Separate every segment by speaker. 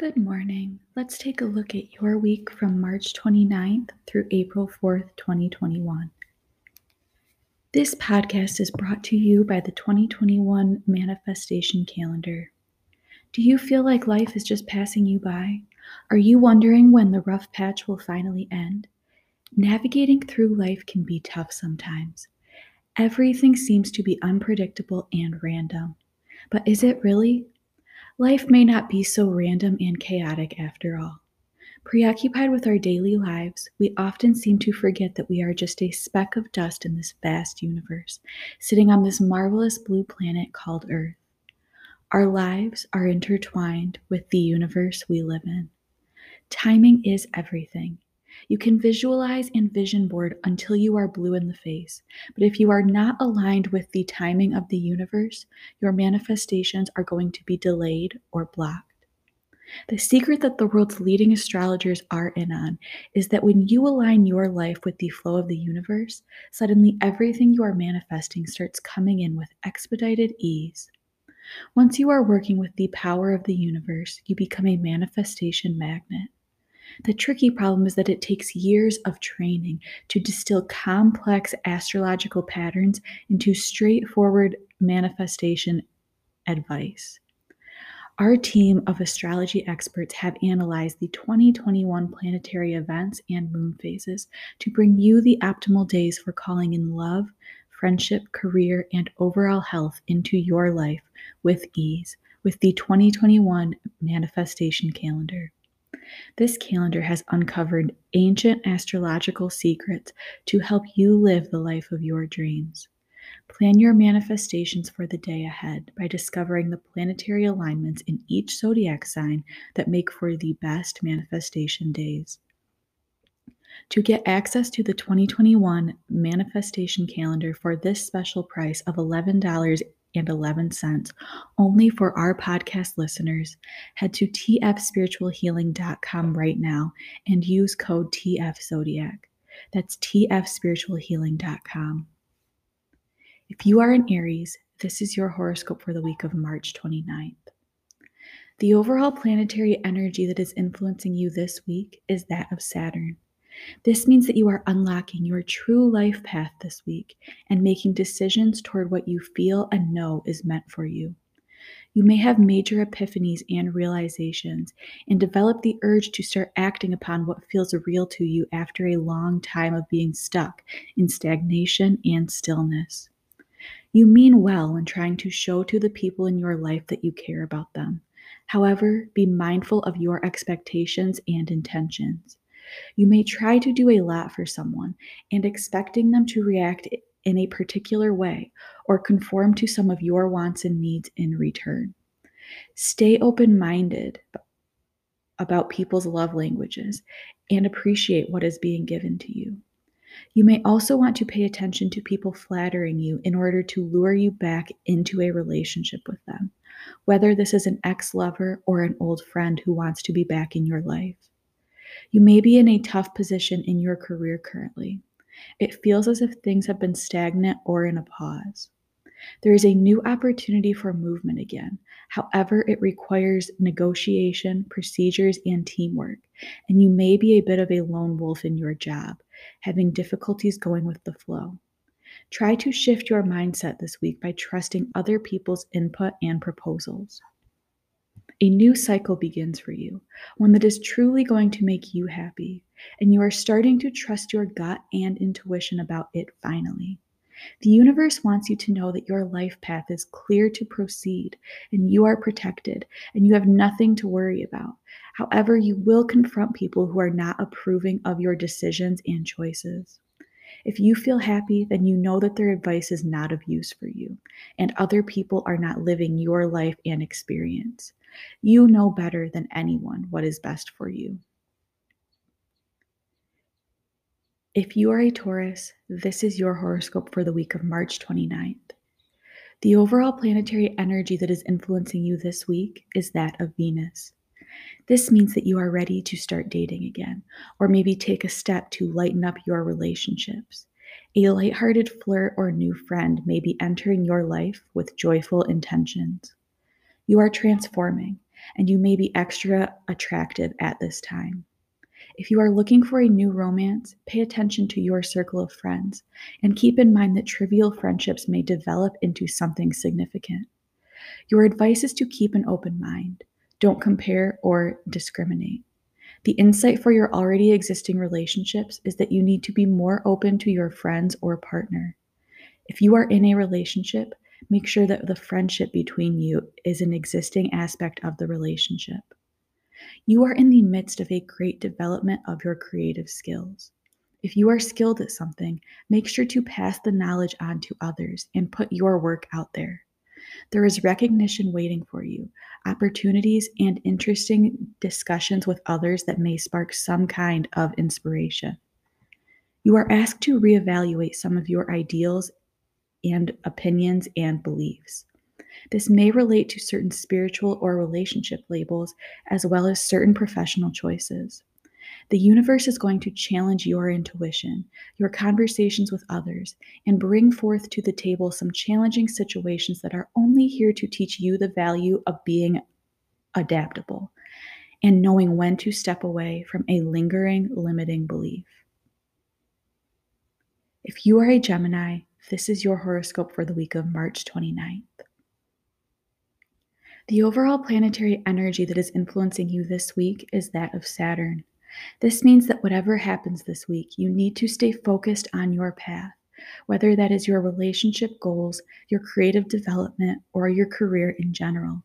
Speaker 1: Good morning. Let's take a look at your week from March 29th through April 4th, 2021. This podcast is brought to you by the 2021 Manifestation Calendar. Do you feel like life is just passing you by? Are you wondering when the rough patch will finally end? Navigating through life can be tough sometimes. Everything seems to be unpredictable and random. But is it really? Life may not be so random and chaotic after all. Preoccupied with our daily lives, we often seem to forget that we are just a speck of dust in this vast universe, sitting on this marvelous blue planet called Earth. Our lives are intertwined with the universe we live in. Timing is everything, you can visualize and vision board until you are blue in the face. But if you are not aligned with the timing of the universe, your manifestations are going to be delayed or blocked. The secret that the world's leading astrologers are in on is that when you align your life with the flow of the universe, suddenly everything you are manifesting starts coming in with expedited ease. Once you are working with the power of the universe, you become a manifestation magnet. The tricky problem is that it takes years of training to distill complex astrological patterns into straightforward manifestation advice. Our team of astrology experts have analyzed the 2021 planetary events and moon phases to bring you the optimal days for calling in love, friendship, career, and overall health into your life with ease with the 2021 manifestation calendar. This calendar has uncovered ancient astrological secrets to help you live the life of your dreams. Plan your manifestations for the day ahead by discovering the planetary alignments in each zodiac sign that make for the best manifestation days. To get access to the 2021 manifestation calendar for this special price of $11 and 11 cents only for our podcast listeners. Head to tfspiritualhealing.com right now and use code TFZodiac. That's tfspiritualhealing.com. If you are an Aries, this is your horoscope for the week of March 29th. The overall planetary energy that is influencing you this week is that of Saturn. This means that you are unlocking your true life path this week and making decisions toward what you feel and know is meant for you. You may have major epiphanies and realizations and develop the urge to start acting upon what feels real to you after a long time of being stuck in stagnation and stillness. You mean well when trying to show to the people in your life that you care about them. However, be mindful of your expectations and intentions. You may try to do a lot for someone and expecting them to react in a particular way or conform to some of your wants and needs in return. Stay open minded about people's love languages and appreciate what is being given to you. You may also want to pay attention to people flattering you in order to lure you back into a relationship with them, whether this is an ex lover or an old friend who wants to be back in your life. You may be in a tough position in your career currently. It feels as if things have been stagnant or in a pause. There is a new opportunity for movement again. However, it requires negotiation, procedures, and teamwork. And you may be a bit of a lone wolf in your job, having difficulties going with the flow. Try to shift your mindset this week by trusting other people's input and proposals. A new cycle begins for you, one that is truly going to make you happy, and you are starting to trust your gut and intuition about it finally. The universe wants you to know that your life path is clear to proceed and you are protected and you have nothing to worry about. However, you will confront people who are not approving of your decisions and choices. If you feel happy, then you know that their advice is not of use for you, and other people are not living your life and experience. You know better than anyone what is best for you. If you are a Taurus, this is your horoscope for the week of March 29th. The overall planetary energy that is influencing you this week is that of Venus. This means that you are ready to start dating again, or maybe take a step to lighten up your relationships. A lighthearted flirt or new friend may be entering your life with joyful intentions. You are transforming, and you may be extra attractive at this time. If you are looking for a new romance, pay attention to your circle of friends and keep in mind that trivial friendships may develop into something significant. Your advice is to keep an open mind. Don't compare or discriminate. The insight for your already existing relationships is that you need to be more open to your friends or partner. If you are in a relationship, make sure that the friendship between you is an existing aspect of the relationship. You are in the midst of a great development of your creative skills. If you are skilled at something, make sure to pass the knowledge on to others and put your work out there. There is recognition waiting for you, opportunities, and interesting discussions with others that may spark some kind of inspiration. You are asked to reevaluate some of your ideals and opinions and beliefs. This may relate to certain spiritual or relationship labels, as well as certain professional choices. The universe is going to challenge your intuition, your conversations with others, and bring forth to the table some challenging situations that are only here to teach you the value of being adaptable and knowing when to step away from a lingering, limiting belief. If you are a Gemini, this is your horoscope for the week of March 29th. The overall planetary energy that is influencing you this week is that of Saturn. This means that whatever happens this week, you need to stay focused on your path, whether that is your relationship goals, your creative development, or your career in general.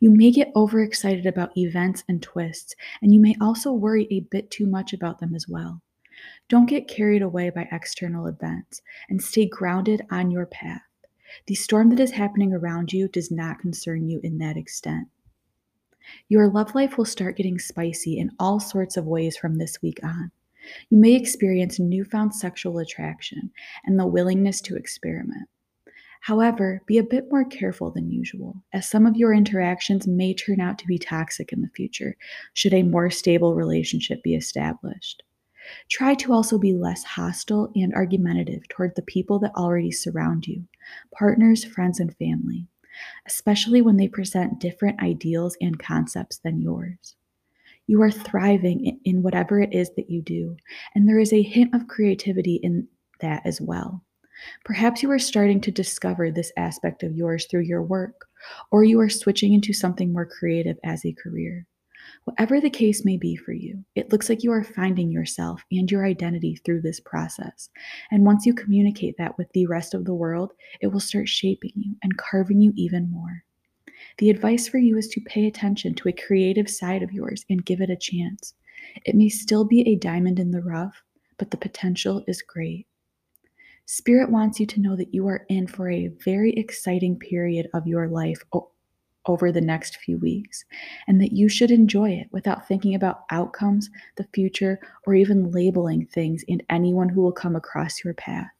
Speaker 1: You may get overexcited about events and twists, and you may also worry a bit too much about them as well. Don't get carried away by external events and stay grounded on your path. The storm that is happening around you does not concern you in that extent. Your love life will start getting spicy in all sorts of ways from this week on. You may experience newfound sexual attraction and the willingness to experiment. However, be a bit more careful than usual, as some of your interactions may turn out to be toxic in the future, should a more stable relationship be established. Try to also be less hostile and argumentative toward the people that already surround you partners, friends, and family especially when they present different ideals and concepts than yours. You are thriving in whatever it is that you do, and there is a hint of creativity in that as well. Perhaps you are starting to discover this aspect of yours through your work, or you are switching into something more creative as a career. Whatever the case may be for you, it looks like you are finding yourself and your identity through this process. And once you communicate that with the rest of the world, it will start shaping you and carving you even more. The advice for you is to pay attention to a creative side of yours and give it a chance. It may still be a diamond in the rough, but the potential is great. Spirit wants you to know that you are in for a very exciting period of your life over the next few weeks, and that you should enjoy it without thinking about outcomes, the future, or even labeling things and anyone who will come across your path.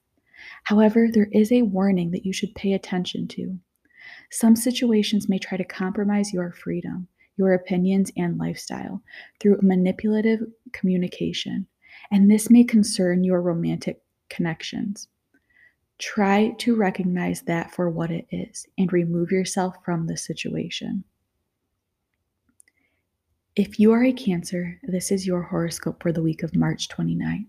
Speaker 1: However, there is a warning that you should pay attention to. Some situations may try to compromise your freedom, your opinions, and lifestyle through manipulative communication, and this may concern your romantic connections. Try to recognize that for what it is and remove yourself from the situation. If you are a Cancer, this is your horoscope for the week of March 29th.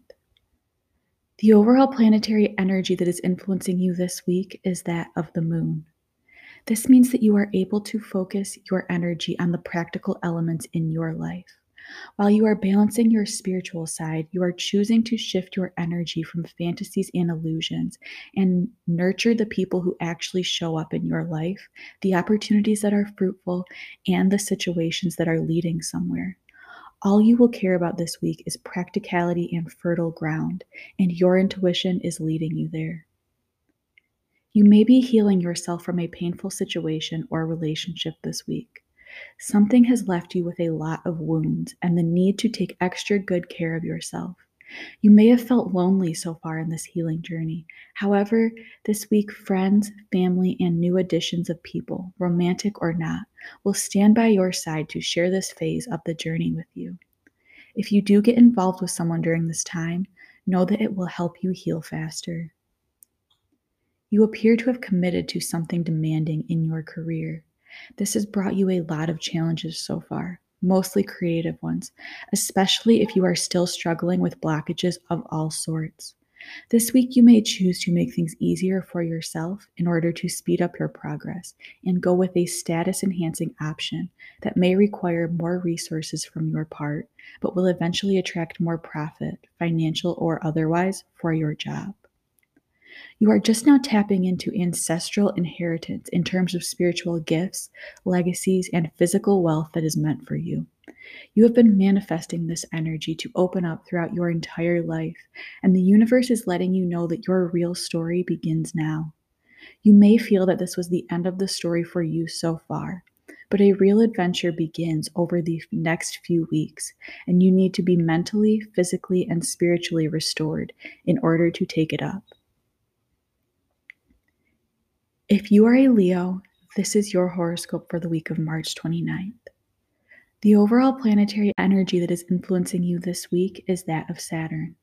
Speaker 1: The overall planetary energy that is influencing you this week is that of the moon. This means that you are able to focus your energy on the practical elements in your life. While you are balancing your spiritual side, you are choosing to shift your energy from fantasies and illusions and nurture the people who actually show up in your life, the opportunities that are fruitful, and the situations that are leading somewhere. All you will care about this week is practicality and fertile ground, and your intuition is leading you there. You may be healing yourself from a painful situation or relationship this week. Something has left you with a lot of wounds and the need to take extra good care of yourself. You may have felt lonely so far in this healing journey. However, this week, friends, family, and new additions of people, romantic or not, will stand by your side to share this phase of the journey with you. If you do get involved with someone during this time, know that it will help you heal faster. You appear to have committed to something demanding in your career. This has brought you a lot of challenges so far, mostly creative ones, especially if you are still struggling with blockages of all sorts. This week, you may choose to make things easier for yourself in order to speed up your progress and go with a status enhancing option that may require more resources from your part, but will eventually attract more profit, financial or otherwise, for your job. You are just now tapping into ancestral inheritance in terms of spiritual gifts, legacies, and physical wealth that is meant for you. You have been manifesting this energy to open up throughout your entire life, and the universe is letting you know that your real story begins now. You may feel that this was the end of the story for you so far, but a real adventure begins over the next few weeks, and you need to be mentally, physically, and spiritually restored in order to take it up. If you are a Leo, this is your horoscope for the week of March 29th. The overall planetary energy that is influencing you this week is that of Saturn.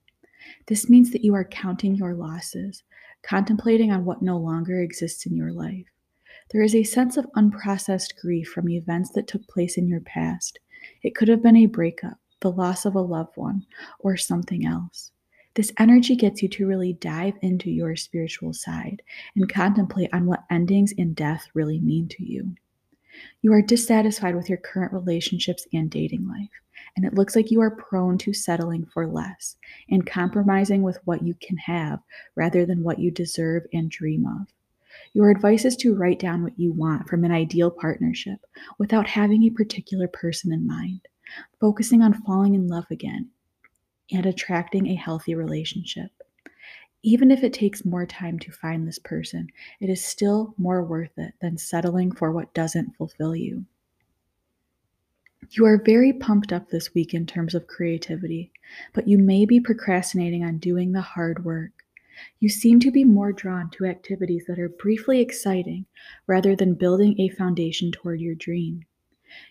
Speaker 1: This means that you are counting your losses, contemplating on what no longer exists in your life. There is a sense of unprocessed grief from events that took place in your past. It could have been a breakup, the loss of a loved one, or something else. This energy gets you to really dive into your spiritual side and contemplate on what endings and death really mean to you. You are dissatisfied with your current relationships and dating life, and it looks like you are prone to settling for less and compromising with what you can have rather than what you deserve and dream of. Your advice is to write down what you want from an ideal partnership without having a particular person in mind, focusing on falling in love again and attracting a healthy relationship. Even if it takes more time to find this person, it is still more worth it than settling for what doesn't fulfill you. You are very pumped up this week in terms of creativity, but you may be procrastinating on doing the hard work. You seem to be more drawn to activities that are briefly exciting rather than building a foundation toward your dream.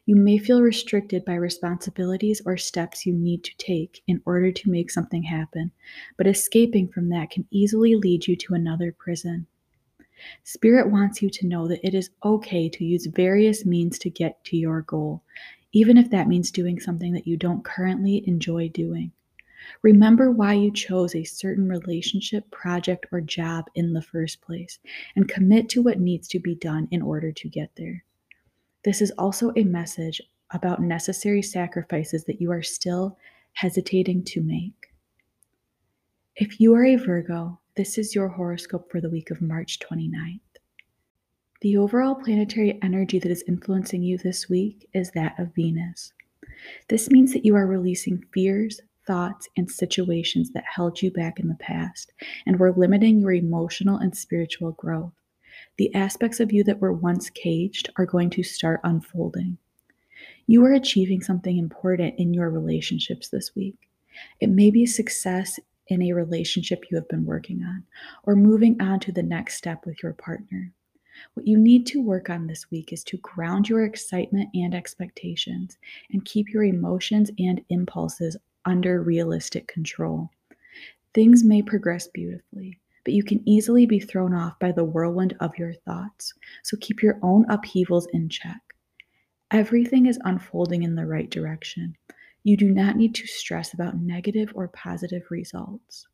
Speaker 1: You may feel restricted by responsibilities or steps you need to take in order to make something happen, but escaping from that can easily lead you to another prison. Spirit wants you to know that it is okay to use various means to get to your goal, even if that means doing something that you don't currently enjoy doing. Remember why you chose a certain relationship, project, or job in the first place, and commit to what needs to be done in order to get there. This is also a message about necessary sacrifices that you are still hesitating to make. If you are a Virgo, this is your horoscope for the week of March 29th. The overall planetary energy that is influencing you this week is that of Venus. This means that you are releasing fears, thoughts, and situations that held you back in the past and were limiting your emotional and spiritual growth the aspects of you that were once caged are going to start unfolding. You are achieving something important in your relationships this week. It may be success in a relationship you have been working on, or moving on to the next step with your partner. What you need to work on this week is to ground your excitement and expectations and keep your emotions and impulses under realistic control. Things may progress beautifully, but you can easily be thrown off by the whirlwind of your thoughts. So keep your own upheavals in check. Everything is unfolding in the right direction. You do not need to stress about negative or positive results.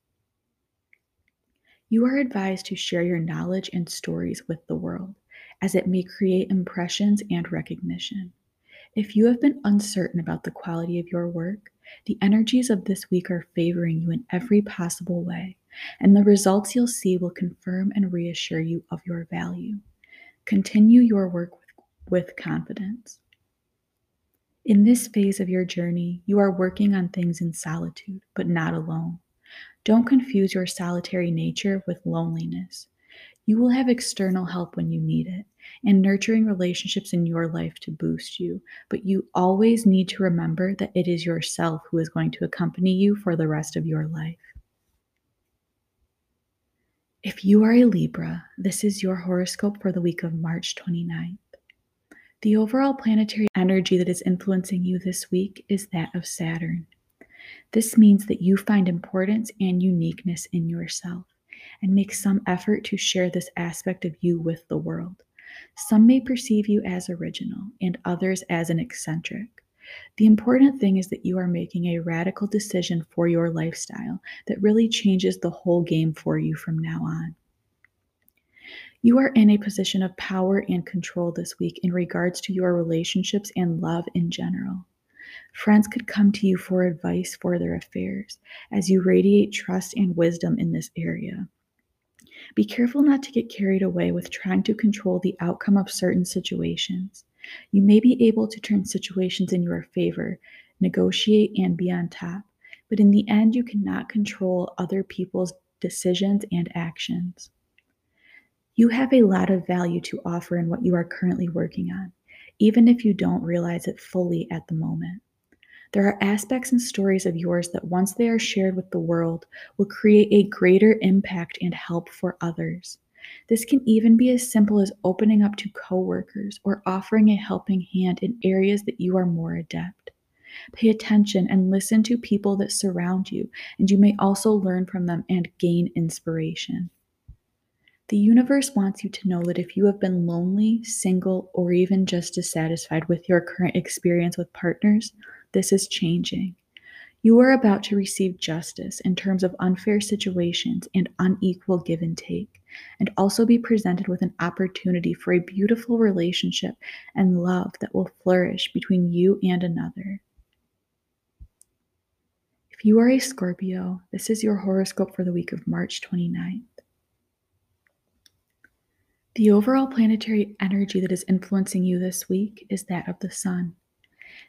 Speaker 1: You are advised to share your knowledge and stories with the world, as it may create impressions and recognition. If you have been uncertain about the quality of your work, the energies of this week are favoring you in every possible way and the results you'll see will confirm and reassure you of your value. Continue your work with, with confidence. In this phase of your journey, you are working on things in solitude, but not alone. Don't confuse your solitary nature with loneliness. You will have external help when you need it and nurturing relationships in your life to boost you, but you always need to remember that it is yourself who is going to accompany you for the rest of your life. If you are a Libra, this is your horoscope for the week of March 29th. The overall planetary energy that is influencing you this week is that of Saturn. This means that you find importance and uniqueness in yourself and make some effort to share this aspect of you with the world. Some may perceive you as original and others as an eccentric. The important thing is that you are making a radical decision for your lifestyle that really changes the whole game for you from now on. You are in a position of power and control this week in regards to your relationships and love in general. Friends could come to you for advice for their affairs as you radiate trust and wisdom in this area. Be careful not to get carried away with trying to control the outcome of certain situations. You may be able to turn situations in your favor, negotiate, and be on top, but in the end, you cannot control other people's decisions and actions. You have a lot of value to offer in what you are currently working on, even if you don't realize it fully at the moment. There are aspects and stories of yours that, once they are shared with the world, will create a greater impact and help for others. This can even be as simple as opening up to coworkers or offering a helping hand in areas that you are more adept. Pay attention and listen to people that surround you, and you may also learn from them and gain inspiration. The universe wants you to know that if you have been lonely, single, or even just dissatisfied with your current experience with partners, this is changing. You are about to receive justice in terms of unfair situations and unequal give and take, and also be presented with an opportunity for a beautiful relationship and love that will flourish between you and another. If you are a Scorpio, this is your horoscope for the week of March 29th. The overall planetary energy that is influencing you this week is that of the sun.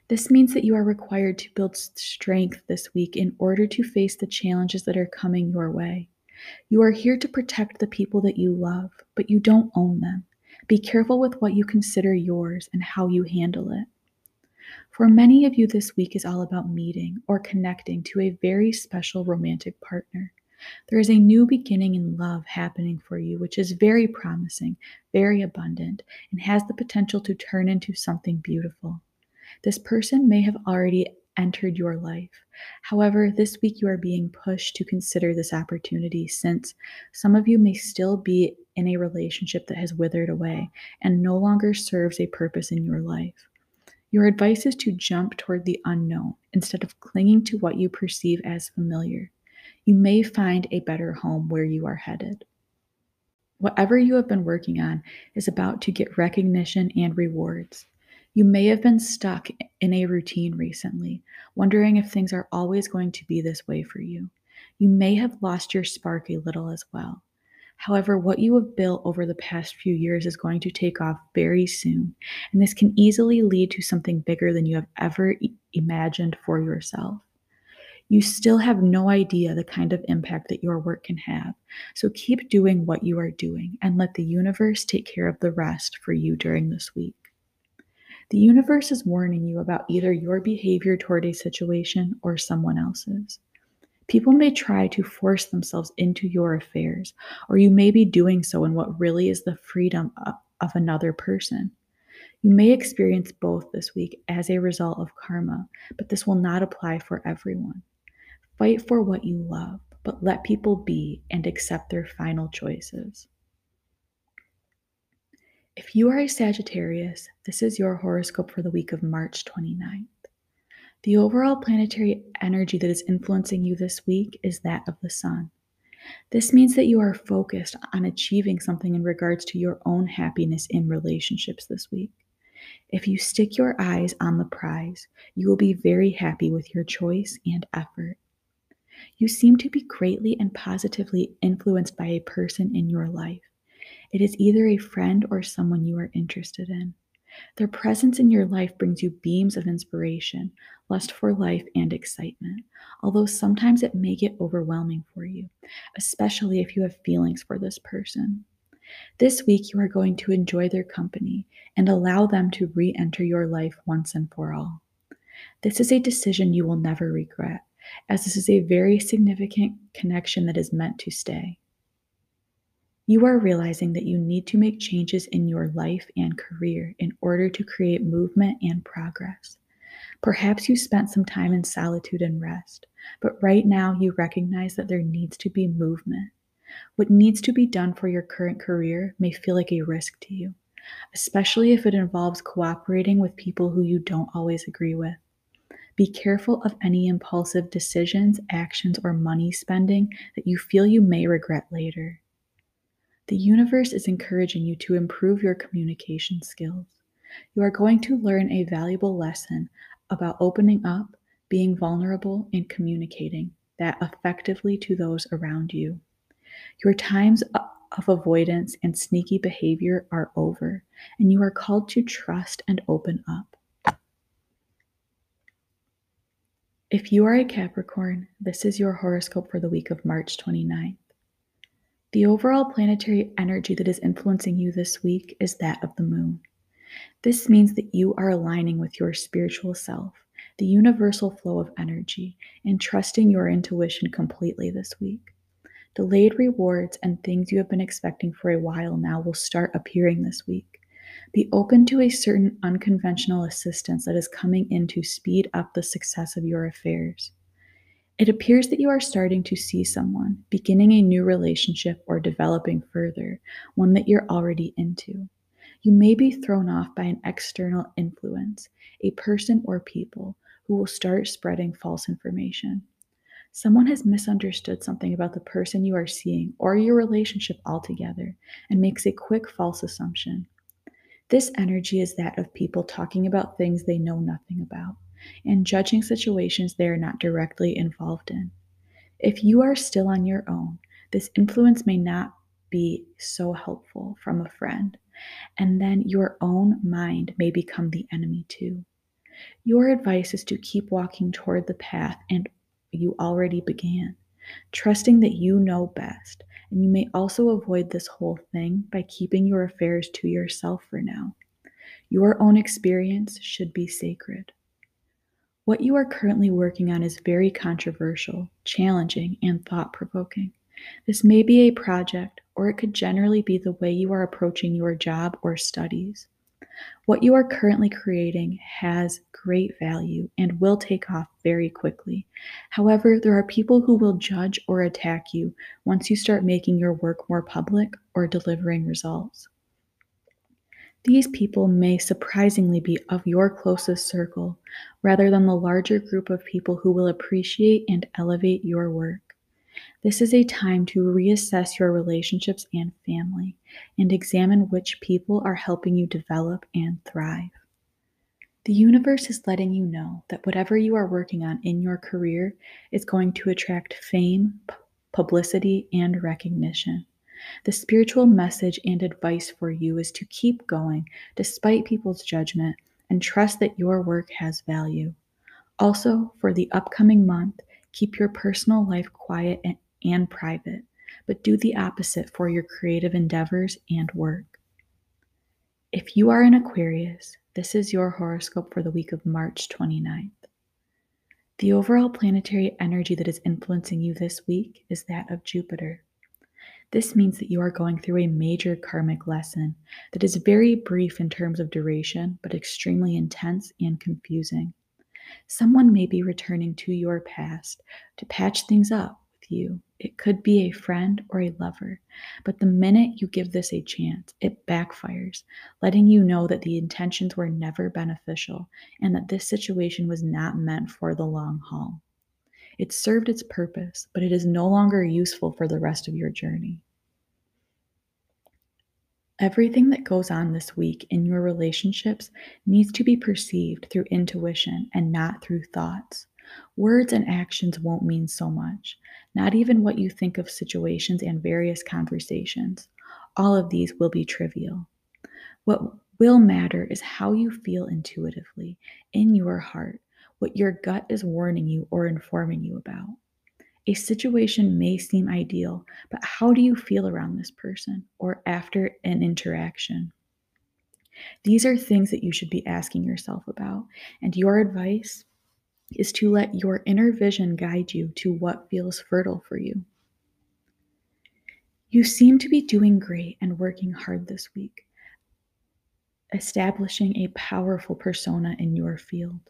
Speaker 1: This means that you are required to build strength this week in order to face the challenges that are coming your way. You are here to protect the people that you love, but you don't own them. Be careful with what you consider yours and how you handle it. For many of you, this week is all about meeting or connecting to a very special romantic partner. There is a new beginning in love happening for you, which is very promising, very abundant, and has the potential to turn into something beautiful. This person may have already entered your life. However, this week you are being pushed to consider this opportunity since some of you may still be in a relationship that has withered away and no longer serves a purpose in your life. Your advice is to jump toward the unknown instead of clinging to what you perceive as familiar you may find a better home where you are headed. Whatever you have been working on is about to get recognition and rewards. You may have been stuck in a routine recently, wondering if things are always going to be this way for you. You may have lost your spark a little as well. However, what you have built over the past few years is going to take off very soon, and this can easily lead to something bigger than you have ever imagined for yourself you still have no idea the kind of impact that your work can have. So keep doing what you are doing and let the universe take care of the rest for you during this week. The universe is warning you about either your behavior toward a situation or someone else's. People may try to force themselves into your affairs, or you may be doing so in what really is the freedom of another person. You may experience both this week as a result of karma, but this will not apply for everyone. Fight for what you love, but let people be and accept their final choices. If you are a Sagittarius, this is your horoscope for the week of March 29th. The overall planetary energy that is influencing you this week is that of the sun. This means that you are focused on achieving something in regards to your own happiness in relationships this week. If you stick your eyes on the prize, you will be very happy with your choice and effort. You seem to be greatly and positively influenced by a person in your life. It is either a friend or someone you are interested in. Their presence in your life brings you beams of inspiration, lust for life, and excitement, although sometimes it may get overwhelming for you, especially if you have feelings for this person. This week, you are going to enjoy their company and allow them to re enter your life once and for all. This is a decision you will never regret as this is a very significant connection that is meant to stay. You are realizing that you need to make changes in your life and career in order to create movement and progress. Perhaps you spent some time in solitude and rest, but right now you recognize that there needs to be movement. What needs to be done for your current career may feel like a risk to you, especially if it involves cooperating with people who you don't always agree with. Be careful of any impulsive decisions, actions, or money spending that you feel you may regret later. The universe is encouraging you to improve your communication skills. You are going to learn a valuable lesson about opening up, being vulnerable, and communicating that effectively to those around you. Your times of avoidance and sneaky behavior are over, and you are called to trust and open up. If you are a Capricorn, this is your horoscope for the week of March 29th. The overall planetary energy that is influencing you this week is that of the moon. This means that you are aligning with your spiritual self, the universal flow of energy, and trusting your intuition completely this week. Delayed rewards and things you have been expecting for a while now will start appearing this week. Be open to a certain unconventional assistance that is coming in to speed up the success of your affairs. It appears that you are starting to see someone, beginning a new relationship or developing further, one that you're already into. You may be thrown off by an external influence, a person or people, who will start spreading false information. Someone has misunderstood something about the person you are seeing or your relationship altogether and makes a quick false assumption. This energy is that of people talking about things they know nothing about and judging situations they are not directly involved in. If you are still on your own, this influence may not be so helpful from a friend, and then your own mind may become the enemy too. Your advice is to keep walking toward the path and you already began, trusting that you know best. And you may also avoid this whole thing by keeping your affairs to yourself for now. Your own experience should be sacred. What you are currently working on is very controversial, challenging, and thought provoking. This may be a project, or it could generally be the way you are approaching your job or studies. What you are currently creating has great value and will take off very quickly. However, there are people who will judge or attack you once you start making your work more public or delivering results. These people may surprisingly be of your closest circle rather than the larger group of people who will appreciate and elevate your work. This is a time to reassess your relationships and family and examine which people are helping you develop and thrive. The universe is letting you know that whatever you are working on in your career is going to attract fame, publicity, and recognition. The spiritual message and advice for you is to keep going despite people's judgment and trust that your work has value. Also, for the upcoming month, keep your personal life quiet and and private, but do the opposite for your creative endeavors and work. If you are an Aquarius, this is your horoscope for the week of March 29th. The overall planetary energy that is influencing you this week is that of Jupiter. This means that you are going through a major karmic lesson that is very brief in terms of duration, but extremely intense and confusing. Someone may be returning to your past to patch things up with you it could be a friend or a lover. But the minute you give this a chance, it backfires, letting you know that the intentions were never beneficial and that this situation was not meant for the long haul. It served its purpose, but it is no longer useful for the rest of your journey. Everything that goes on this week in your relationships needs to be perceived through intuition and not through thoughts. Words and actions won't mean so much, not even what you think of situations and various conversations. All of these will be trivial. What will matter is how you feel intuitively, in your heart, what your gut is warning you or informing you about. A situation may seem ideal, but how do you feel around this person or after an interaction? These are things that you should be asking yourself about, and your advice is to let your inner vision guide you to what feels fertile for you. You seem to be doing great and working hard this week, establishing a powerful persona in your field.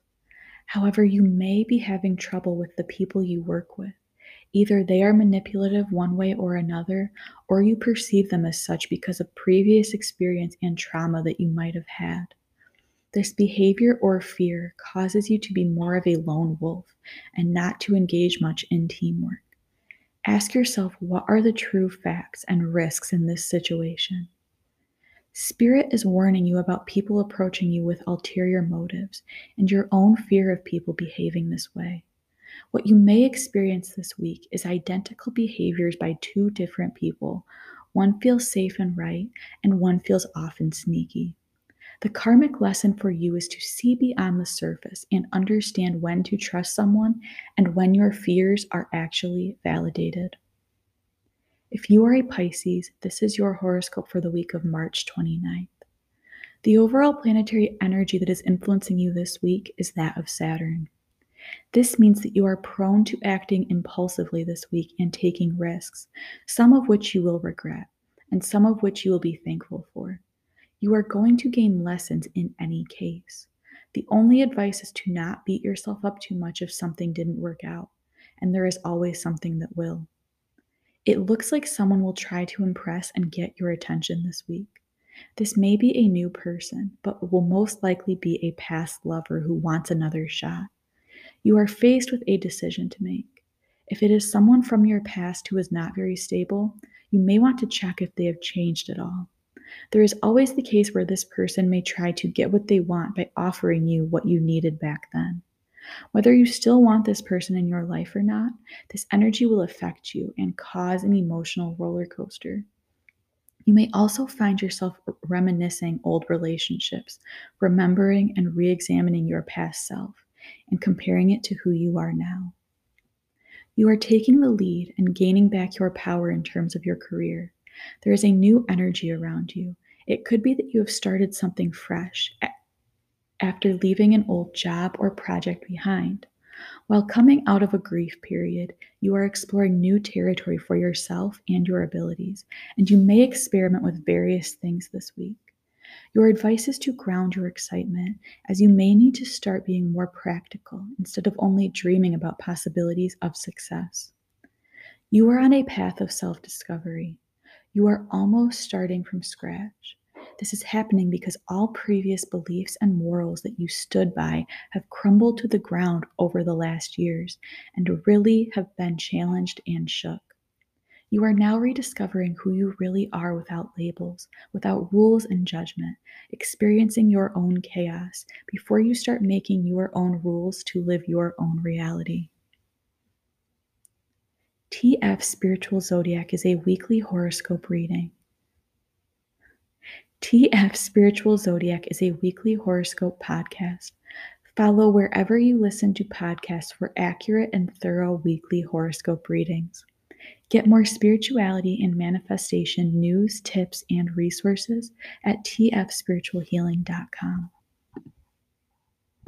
Speaker 1: However, you may be having trouble with the people you work with. Either they are manipulative one way or another, or you perceive them as such because of previous experience and trauma that you might have had. This behavior or fear causes you to be more of a lone wolf and not to engage much in teamwork. Ask yourself what are the true facts and risks in this situation? Spirit is warning you about people approaching you with ulterior motives and your own fear of people behaving this way. What you may experience this week is identical behaviors by two different people. One feels safe and right, and one feels off and sneaky. The karmic lesson for you is to see beyond the surface and understand when to trust someone and when your fears are actually validated. If you are a Pisces, this is your horoscope for the week of March 29th. The overall planetary energy that is influencing you this week is that of Saturn. This means that you are prone to acting impulsively this week and taking risks, some of which you will regret, and some of which you will be thankful for. You are going to gain lessons in any case. The only advice is to not beat yourself up too much if something didn't work out, and there is always something that will. It looks like someone will try to impress and get your attention this week. This may be a new person, but will most likely be a past lover who wants another shot. You are faced with a decision to make. If it is someone from your past who is not very stable, you may want to check if they have changed at all. There is always the case where this person may try to get what they want by offering you what you needed back then. Whether you still want this person in your life or not, this energy will affect you and cause an emotional roller coaster. You may also find yourself reminiscing old relationships, remembering and re examining your past self and comparing it to who you are now. You are taking the lead and gaining back your power in terms of your career. There is a new energy around you. It could be that you have started something fresh after leaving an old job or project behind. While coming out of a grief period, you are exploring new territory for yourself and your abilities, and you may experiment with various things this week. Your advice is to ground your excitement, as you may need to start being more practical instead of only dreaming about possibilities of success. You are on a path of self discovery. You are almost starting from scratch. This is happening because all previous beliefs and morals that you stood by have crumbled to the ground over the last years and really have been challenged and shook. You are now rediscovering who you really are without labels, without rules and judgment, experiencing your own chaos before you start making your own rules to live your own reality. TF Spiritual Zodiac is a weekly horoscope reading. TF Spiritual Zodiac is a weekly horoscope podcast. Follow wherever you listen to podcasts for accurate and thorough weekly horoscope readings. Get more spirituality and manifestation news, tips, and resources at tfspiritualhealing.com.